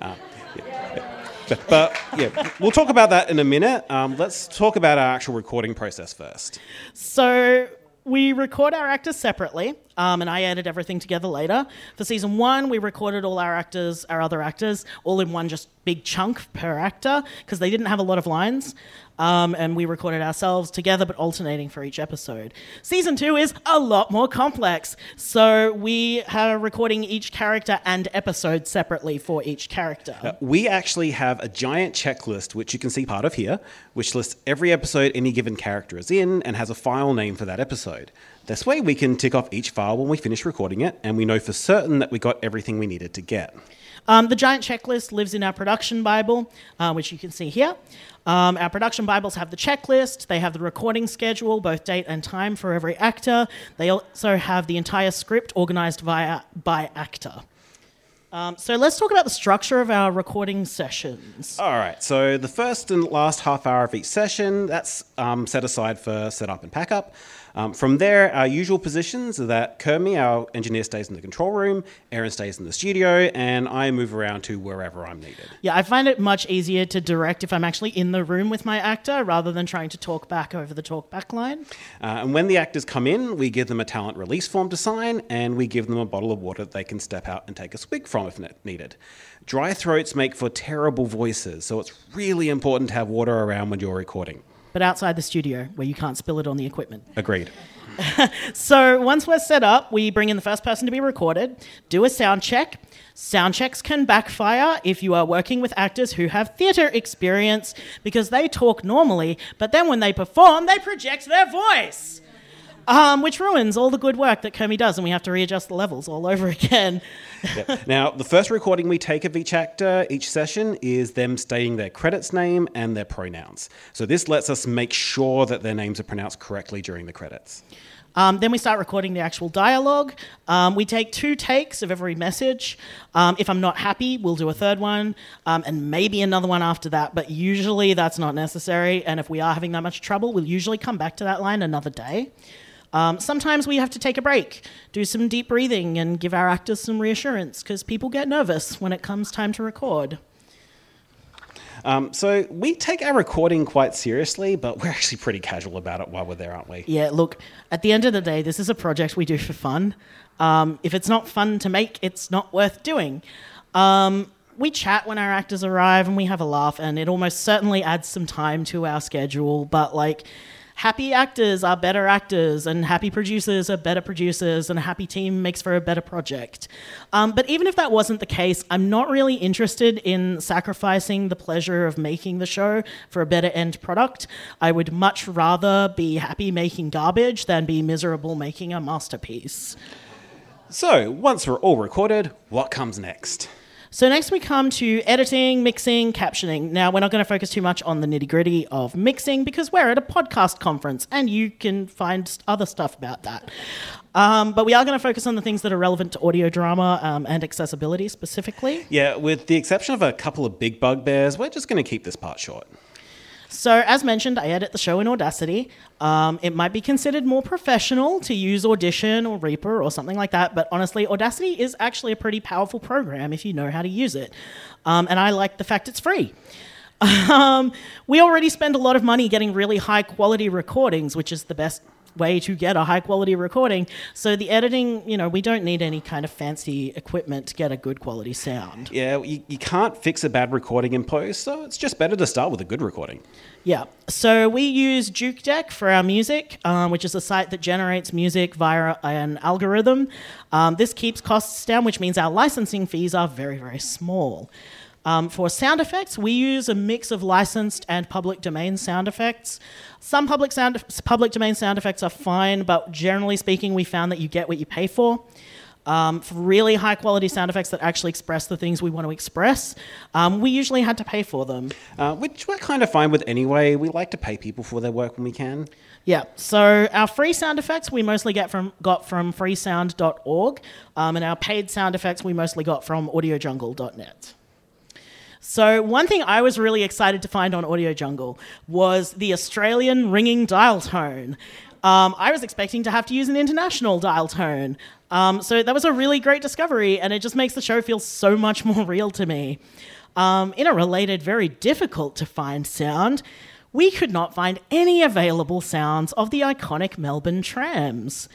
Uh, yeah. But, but, yeah, we'll talk about that in a minute. Um, let's talk about our actual recording process first. So we record our actors separately, um, and I edit everything together later. For season one, we recorded all our actors, our other actors, all in one just big chunk per actor because they didn't have a lot of lines. Um, and we recorded ourselves together but alternating for each episode. Season two is a lot more complex. So we are recording each character and episode separately for each character. Uh, we actually have a giant checklist, which you can see part of here, which lists every episode any given character is in and has a file name for that episode. This way, we can tick off each file when we finish recording it, and we know for certain that we got everything we needed to get. Um, the giant checklist lives in our production Bible, uh, which you can see here. Um, our production Bibles have the checklist, they have the recording schedule, both date and time for every actor. They also have the entire script organized via, by actor. Um, so let's talk about the structure of our recording sessions. All right. So the first and last half hour of each session, that's um, set aside for setup and pack up. Um, from there, our usual positions are that Kermie, our engineer, stays in the control room, Erin stays in the studio, and I move around to wherever I'm needed. Yeah, I find it much easier to direct if I'm actually in the room with my actor rather than trying to talk back over the talk back line. Uh, and when the actors come in, we give them a talent release form to sign, and we give them a bottle of water that they can step out and take a swig from if needed. Dry throats make for terrible voices, so it's really important to have water around when you're recording but outside the studio where you can't spill it on the equipment. Agreed. [LAUGHS] so once we're set up, we bring in the first person to be recorded, do a sound check. Sound checks can backfire if you are working with actors who have theatre experience because they talk normally, but then when they perform, they project their voice um, which ruins all the good work that Kermie does, and we have to readjust the levels all over [LAUGHS] again. yeah. Now, the first recording we take of each actor, each session, is them stating their credits name and their pronouns. So this lets us make sure that their names are pronounced correctly during the credits. Um, then we start recording the actual dialogue. Um, we take two takes of every message. Um, if I'm not happy, we'll do a third one um, and maybe another one after that, but usually that's not necessary. And if we are having that much trouble, we'll usually come back to that line another day. Um, sometimes we have to take a break, do some deep breathing, and give our actors some reassurance because people get nervous when it comes time to record. Um, so we take our recording quite seriously, but we're actually pretty casual about it while we're there, aren't we? Yeah, look, at the end of the day, this is a project we do for fun. Um, if it's not fun to make, it's not worth doing. Um, we chat when our actors arrive and we have a laugh, and it almost certainly adds some time to our schedule, but like, happy actors are better actors, and happy producers are better producers, and a happy team makes for a better project. Um, but even if that wasn't the case, I'm not really interested in sacrificing the pleasure of making the show for a better end product. I would much rather be happy making garbage than be miserable making a masterpiece. So, once we're all recorded, what comes next? So next we come to editing, mixing, captioning. Now we're not going to focus too much on the nitty gritty of mixing because we're at a podcast conference and you can find other stuff about that. Um, but we are going to focus on the things that are relevant to audio drama um, and accessibility specifically. Yeah, with the exception of a couple of big bugbears, we're just going to keep this part short. So, as mentioned, I edit the show in Audacity. Um, it might be considered more professional to use Audition or Reaper or something like that, but honestly, Audacity is actually a pretty powerful program if you know how to use it. Um, and I like the fact it's free. [LAUGHS] Um, we already spend a lot of money getting really high quality recordings, which is the best way to get a high quality recording. So the editing, you know, we don't need any kind of fancy equipment to get a good quality sound. Yeah, you, you can't fix a bad recording in post, so it's just better to start with a good recording. Yeah. So we use JukeDeck for our music, um, which is a site that generates music via an algorithm. Um, this keeps costs down, which means our licensing fees are very, very small. Um, for sound effects, we use a mix of licensed and public domain sound effects. Some public sound public domain sound effects are fine, but generally speaking, we found that you get what you pay for. Um, for really high quality sound effects that actually express the things we want to express, um, we usually had to pay for them. Uh, which we're kind of fine with anyway. We like to pay people for their work when we can. Yeah, so our free sound effects we mostly get from got from freesound.org, um, and our paid sound effects we mostly got from audiojungle.net. So, one thing I was really excited to find on Audio Jungle was the Australian ringing dial tone. Um, I was expecting to have to use an international dial tone. Um, so, that was a really great discovery, and it just makes the show feel so much more real to me. Um, in a related, very difficult to find sound, we could not find any available sounds of the iconic Melbourne trams.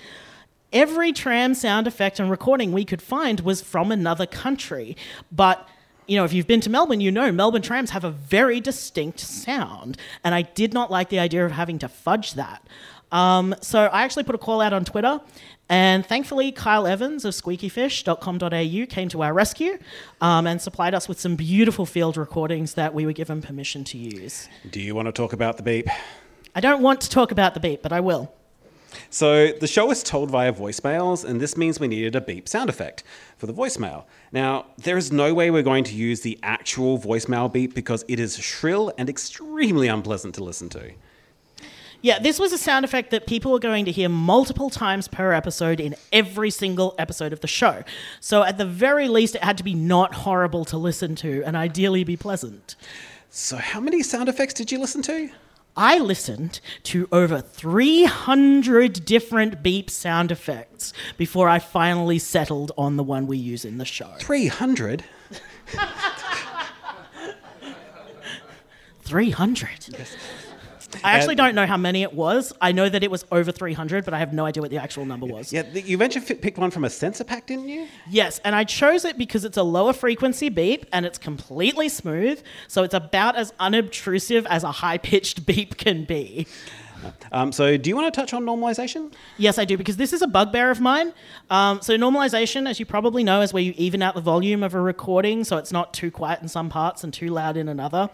Every tram sound effect and recording we could find was from another country, but you know, if you've been to Melbourne, you know Melbourne trams have a very distinct sound. And I did not like the idea of having to fudge that. Um, so I actually put a call out on Twitter, and thankfully, Kyle Evans of squeakyfish.com.au came to our rescue um, and supplied us with some beautiful field recordings that we were given permission to use. Do you want to talk about the beep? I don't want to talk about the beep, but I will. So the show is told via voicemails, and this means we needed a beep sound effect for the voicemail. Now, there is no way we're going to use the actual voicemail beep because it is shrill and extremely unpleasant to listen to. Yeah, this was a sound effect that people were going to hear multiple times per episode in every single episode of the show. So, at the very least, it had to be not horrible to listen to and ideally be pleasant. So, how many sound effects did you listen to? I listened to over 300 different beep sound effects before I finally settled on the one we use in the show. 300? 300? Yes. I actually don't know how many it was. I know that it was over 300, but I have no idea what the actual number was. Yeah, you mentioned picked one from a sensor pack, didn't you? Yes, and I chose it because it's a lower frequency beep and it's completely smooth, so it's about as unobtrusive as a high pitched [LAUGHS] beep can be. Um, so, do you want to touch on normalization? Yes, I do, because this is a bugbear of mine. Um, so, normalization, as you probably know, is where you even out the volume of a recording so it's not too quiet in some parts and too loud in another.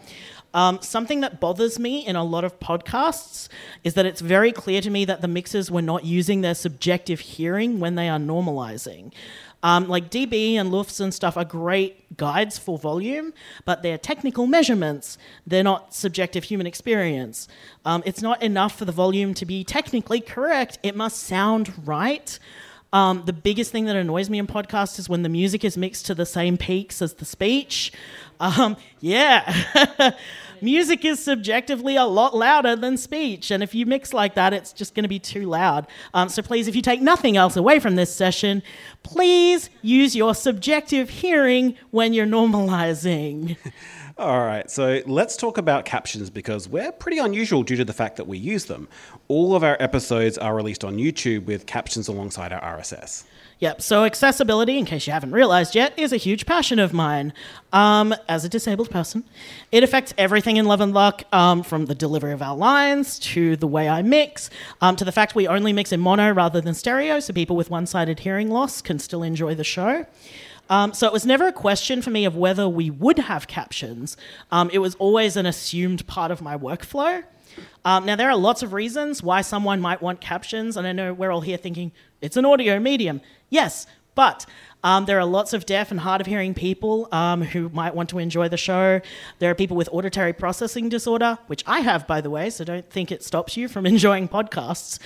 Um, something that bothers me in a lot of podcasts is that it's very clear to me that the mixers were not using their subjective hearing when they are normalizing. Um, like dB and LUFS and stuff are great guides for volume, but they're technical measurements. They're not subjective human experience. Um, it's not enough for the volume to be technically correct, it must sound right. Um, the biggest thing that annoys me in podcasts is when the music is mixed to the same peaks as the speech. Um, yeah. [LAUGHS] music is subjectively a lot louder than speech. And if you mix like that, it's just going to be too loud. Um, so please, if you take nothing else away from this session, please use your subjective hearing when you're normalizing. [LAUGHS] All right, so let's talk about captions because we're pretty unusual due to the fact that we use them. All of our episodes are released on YouTube with captions alongside our RSS. Yep, so accessibility, in case you haven't realized yet, is a huge passion of mine. Um, as a disabled person, it affects everything in Love and Luck, um, from the delivery of our lines to the way I mix, um, to the fact we only mix in mono rather than stereo, so people with one sided hearing loss can still enjoy the show. Um, so it was never a question for me of whether we would have captions. Um, it was always an assumed part of my workflow. Um, now, there are lots of reasons why someone might want captions, and I know we're all here thinking it's an audio medium. Yes, but um, there are lots of deaf and hard of hearing people um, who might want to enjoy the show. There are people with auditory processing disorder, which I have, by the way, so don't think it stops you from [LAUGHS] enjoying podcasts.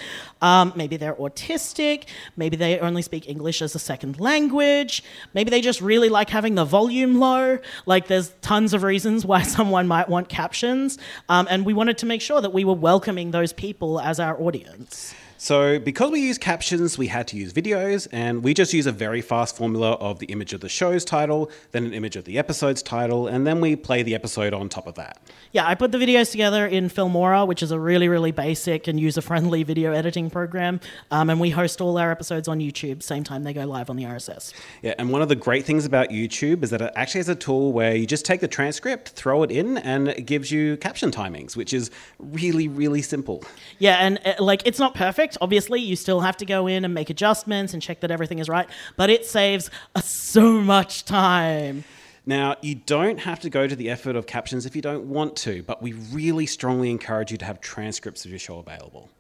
Um, maybe they're autistic. Maybe they only speak English as a second language. Maybe they just really like having the volume low. Like, there's tons of reasons why [LAUGHS] someone might want captions. Um, and we wanted to make sure that we were welcoming those people as our audience. So, because we use captions, we had to use videos, and we just use a very fast formula of the image of the show's title, then an image of the episode's title, and then we play the episode on top of that. Yeah, I put the videos together in Filmora, which is a really, really basic and user friendly [LAUGHS] video editing program. Um, and we host all our episodes on YouTube, same time they go live on the RSS. Yeah, and one of the great things about YouTube is that it actually has a tool where you just take the transcript, throw it in, and it gives you caption timings, which is really, really simple. Yeah, and uh, like it's not perfect. Obviously, you still have to go in and make adjustments and check that everything is right, but it saves uh, so much time. Now, you don't have to go to the effort of captions if you don't want to, but we really strongly encourage you to have transcripts of your show available.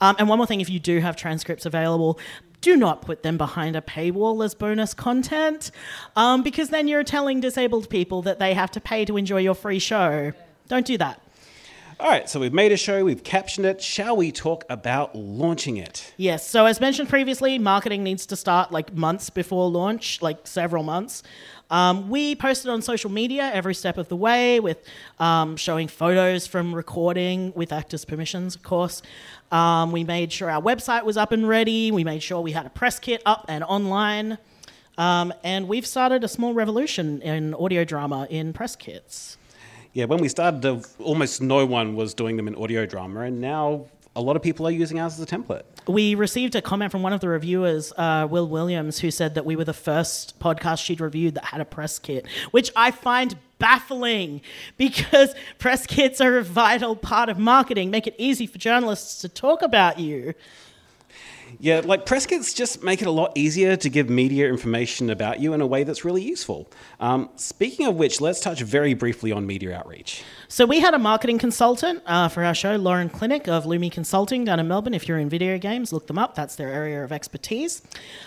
Um, and one more thing if you do have transcripts available, do not put them behind a paywall as bonus content, um, because then you're telling disabled people that they have to pay to enjoy your free show. Don't do that. All right, so we've made a show, we've captioned it. Shall we talk about launching it? Yes. So as mentioned previously, marketing needs to start like months before launch, like several months. Um, we posted on social media every step of the way with um, showing photos from recording with actors' permissions, of course. Um, we made sure our website was up and ready. We made sure we had a press kit up and online. Um, and we've started a small revolution in audio drama in press kits. Yeah, when we started, almost no one was doing them in audio drama, and now a lot of people are using ours as a template. We received a comment from one of the reviewers, uh, Wil Williams, who said that we were the first podcast she'd reviewed that had a press kit, which I find baffling [LAUGHS] because press kits are a vital part of marketing, make it easy for journalists to talk about you. Yeah, like press kits just make it a lot easier to give media information about you in a way that's really useful. Um, speaking of which, let's touch very briefly on media outreach. So we had a marketing consultant uh, for our show, Lauren Clinic of Lumi Consulting down in Melbourne. If you're in video games, look them up. That's their area of expertise.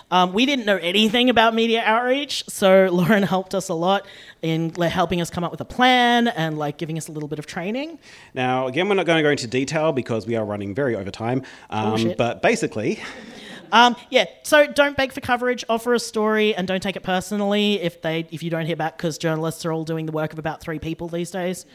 Um, we didn't know anything about media outreach, so [LAUGHS] Lauren helped us a lot in helping us come up with a plan and like giving us a little bit of training. Now, again, we're not going to go into detail because we are running very over time. Um, Bullshit. but basically, Um, yeah, so don't beg for coverage. Offer a story and don't take it personally if they if you don't hear back because journalists are all doing the work of about three people these days.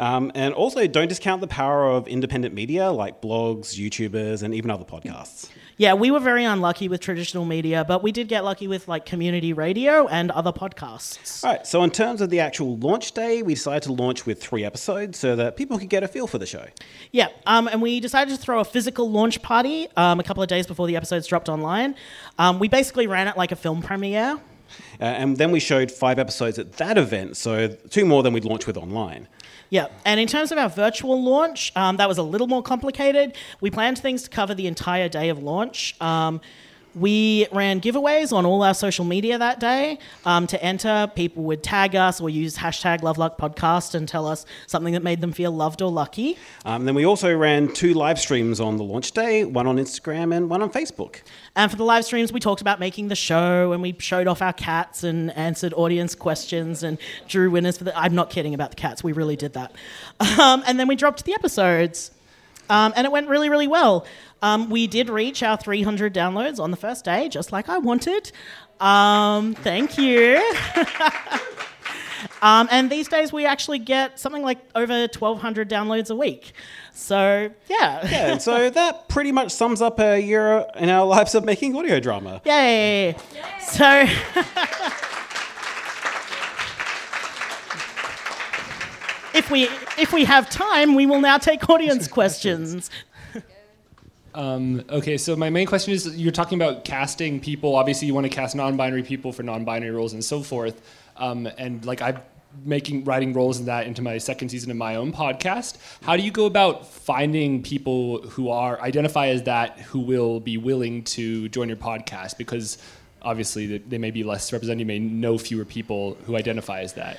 Um, and also don't discount the power of independent media like blogs, YouTubers, and even other podcasts. Yeah, we were very unlucky with traditional media, but we did get lucky with like community radio and other podcasts. All right, so in terms of the actual launch day, we decided to launch with three episodes so that people could get a feel for the show. Yeah, um, and we decided to throw a physical launch party um, a couple of days before the episodes dropped online. Um, we basically ran it like a film premiere. Uh, and then we showed five episodes at that event, so two more than we'd launch with online. Yeah, and in terms of our virtual launch, um, that was a little more complicated. We planned things to cover the entire day of launch. Um, we ran giveaways on all our social media that day. Um, to enter, people would tag us or use hashtag LoveLuckPodcast and tell us something that made them feel loved or lucky. Um, then we also ran two live streams on the launch day, one on Instagram and one on Facebook. And for the live streams, we talked about making the show and we showed off our cats and answered audience questions and drew winners for the. I'm not kidding about the cats, we really did that. [LAUGHS] Um, and then we dropped the episodes. Um, and it went really, really well. Um, we did reach our 300 downloads on the first day, just like I wanted. Um, thank you. [LAUGHS] um, and these days, we actually get something like over 1,200 downloads a week. So, yeah. Yeah, so [LAUGHS] that pretty much sums up a year in our lives of making audio drama. Yay! So, [LAUGHS] if we if we have time, we will now take audience [LAUGHS] questions. Um, okay, so my main question is you're talking about casting people. Obviously, you want to cast non binary people for non binary roles and so forth. Um, and like I'm making writing roles in that into my second season of my own podcast. How do you go about finding people who are identify as that who will be willing to join your podcast? Because obviously they- they may be less represented. You may know fewer people who identify as that.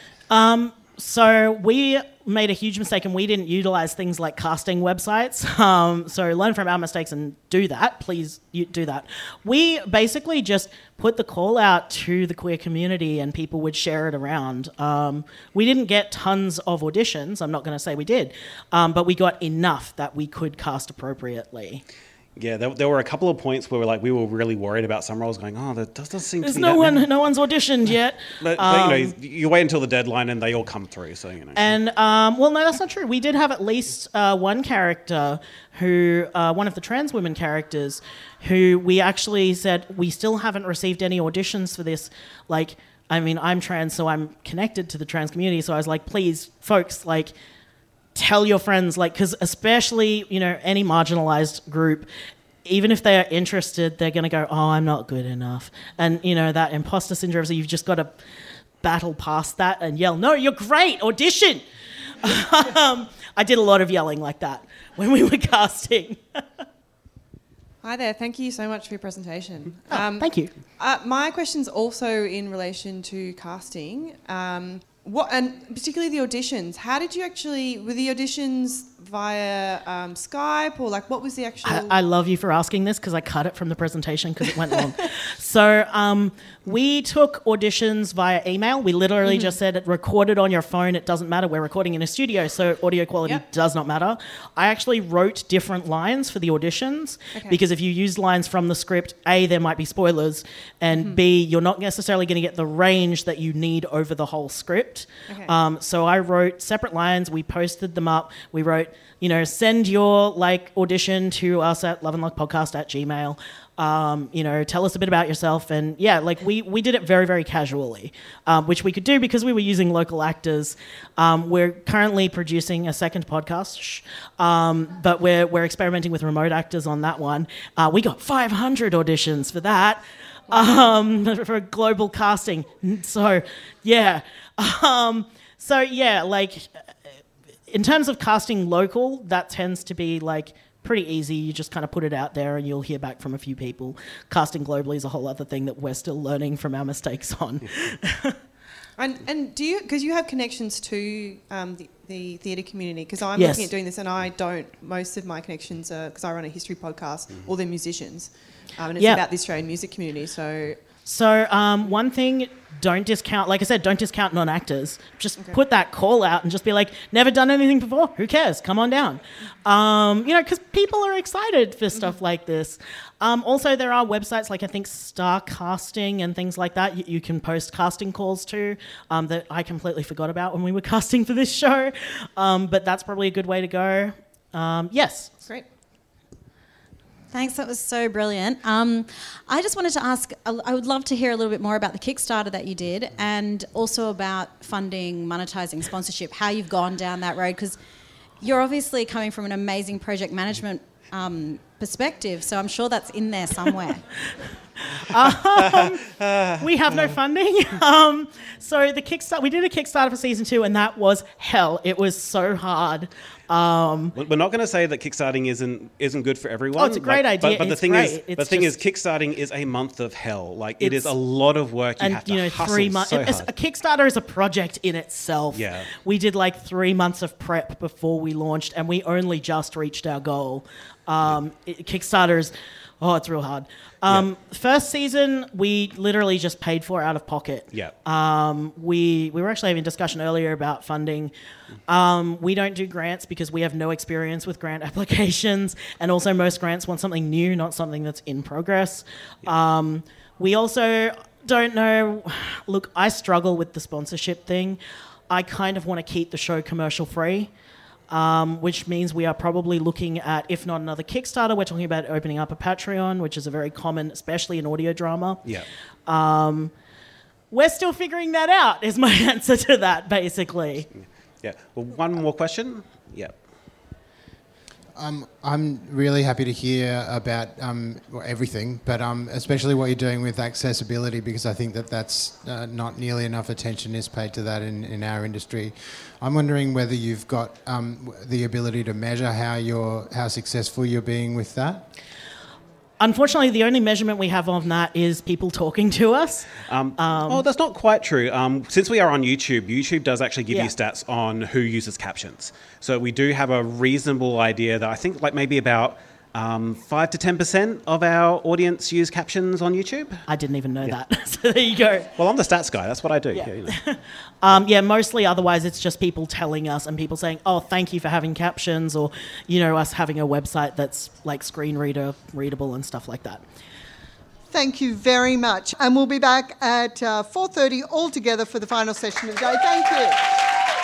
So we made a huge mistake and we didn't utilize things like casting websites. [LAUGHS] Um, so learn from our mistakes and do that. Please do that. We basically just put the call out to the queer community and people would share it around. Um, we didn't get tons of auditions. I'm not going to say we did, um, but we got enough that we could cast appropriately. Yeah, there, there were a couple of points where like we were really worried about some roles, going, "Oh, that doesn't seem There's to be no one, many." no one's auditioned yet. But, but you know, you wait until the deadline and they all come through. So you know. And um, well, no, that's not true. We did have at least uh, one character who, uh, one of the trans women characters, who we actually said we still haven't received any auditions for this. Like, I mean, I'm trans, so I'm connected to the trans community. So I was like, please, folks, like. Tell your friends, like, because especially, you know, any marginalized group, even if they are interested, they're going to go, oh, I'm not good enough. And, you know, that imposter syndrome, so you've just got to battle past that and yell, no, you're great, audition. [LAUGHS] um, I did a lot of yelling like that when we were [LAUGHS] casting. Hi there. Thank you so much for your presentation. Oh, thank you. Uh, my question's also in relation to casting. Um, what and particularly the auditions. How did you actually were the auditions via um, Skype or like what was the actual? I, I love you for asking this because I cut it from the presentation because it went long. [LAUGHS] so um, we took auditions via email. We literally just said Record it recorded on your phone. It doesn't matter. We're recording in a studio, so audio quality Yep. does not matter. I actually wrote different lines for the auditions Okay. because if you use lines from the script, a there might be spoilers, and b you're not necessarily going to get the range that you need over the whole script. Okay. Um, so I wrote separate lines. We posted them up. We wrote, you know, send your like audition to us at Love and Luck Podcast at Gmail. Um, you know, tell us a bit about yourself, and yeah, like we we did it very very casually, um, which we could do because we were using local actors. Um, we're currently producing a second podcast, shh, um, but we're we're experimenting with remote actors on that one. Uh, we got 500 auditions for that um, [LAUGHS] for global casting. So, yeah. [LAUGHS] Um, so, yeah, like in terms of casting local, that tends to be like pretty easy. You just kind of put it out there and you'll hear back from a few people. Casting globally is a whole other thing that we're still learning from our mistakes on. [LAUGHS] And and do you because you have connections to um, the, the theatre community? Because I'm Yes. looking at doing this and I don't. Most of my connections are because I run a history podcast. All they're musicians, um, and it's Yeah. about the Australian music community. So So, um, one thing, don't discount, like I said, don't discount non actors. Just put that call out and just be like, never done anything before? Who cares? Come on down. Um, you know, because people are excited for stuff like this. Um, also, there are websites like I think Star Casting and things like that you, you can post casting calls to um, that I completely forgot about when we were [LAUGHS] casting for this show. Um, but that's probably a good way to go. Um, yes. great. Thanks, that was so brilliant. Um, I just wanted to ask, I would love to hear a little bit more about the Kickstarter that you did and also about funding, monetizing sponsorship, how you've gone down that road, because you're obviously coming from an amazing project management um, perspective, so I'm sure that's in there somewhere. [LAUGHS] we have no [LAUGHS] funding. [LAUGHS] Um, so the Kickstarter, we did a Kickstarter for season two, and that was hell. It was so hard. Um, We're not going to say that kickstarting isn't isn't good for everyone. Oh, it's a great like, idea. But, but the It's thing is, great. the thing is, kickstarting is a month of hell. Like it is a lot of work. You and have you know, hustle three months. so a. Kickstarter is a project in itself. Yeah. we did like three months of prep before we launched, and we only just reached our goal. Um, it- Kickstarter is, oh, it's real hard. Um, First season, we literally just paid for out of pocket. Yeah. Um, we we were actually having a discussion earlier about funding. Um, we don't do grants because we have no experience with grant [LAUGHS] applications, and also most grants want something new, not something that's in progress. Um, we also don't know. [SIGHS] Look, I struggle with the sponsorship thing. I kind of want to keep the show commercial free. Um, which means we are probably looking at, if not another Kickstarter, we're talking about opening up a Patreon, which is a very common, especially in audio drama. yeah. We're still figuring that out, is my [LAUGHS] answer to that, basically. Yeah. Well, one more question. Yeah. Um, I'm really happy to hear about um, everything, but um, especially what you're doing with accessibility because I think that that's uh, not nearly enough attention is paid to that in, in our industry. I'm wondering whether you've got um, the ability to measure how you're how successful you're being with that. Unfortunately, the only measurement we have on that is people talking to us. Um, oh, that's not quite true. Um, since we are on YouTube, YouTube does actually give Yeah. you stats on who uses captions. So we do have a reasonable idea that I think like maybe about Um, Five to ten percent of our audience use captions on YouTube. I didn't even know that. [LAUGHS] so there you go. Well, I'm the stats guy. That's what I do. Yeah. Yeah, you know. [LAUGHS] Um, yeah, mostly otherwise it's just people telling us and people saying, "Oh, thank you for having captions," or you know, us having a website that's like screen reader readable and stuff like that. Thank you very much. And we'll be back at uh, 4.30 all together for the final session of the day. Thank you.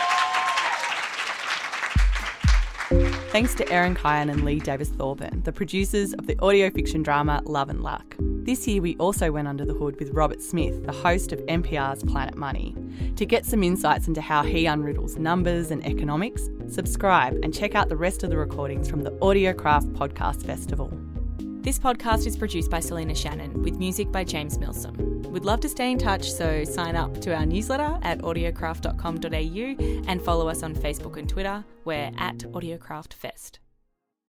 Thanks to Erin Kyan and Lee Davis Thorburn, the producers of the audio fiction drama Love and Luck. This year, we also went under the hood with Robert Smith, the host of NPR's Planet Money. To get some insights into how he unriddles numbers and economics, subscribe and check out the rest of the recordings from the Audiocraft Podcast Festival. This podcast is produced by Selena Shannon with music by James Milsom. We'd love to stay in touch, so sign up to our newsletter at audiocraft.com.au and follow us on Facebook and Twitter. We're at AudiocraftFest.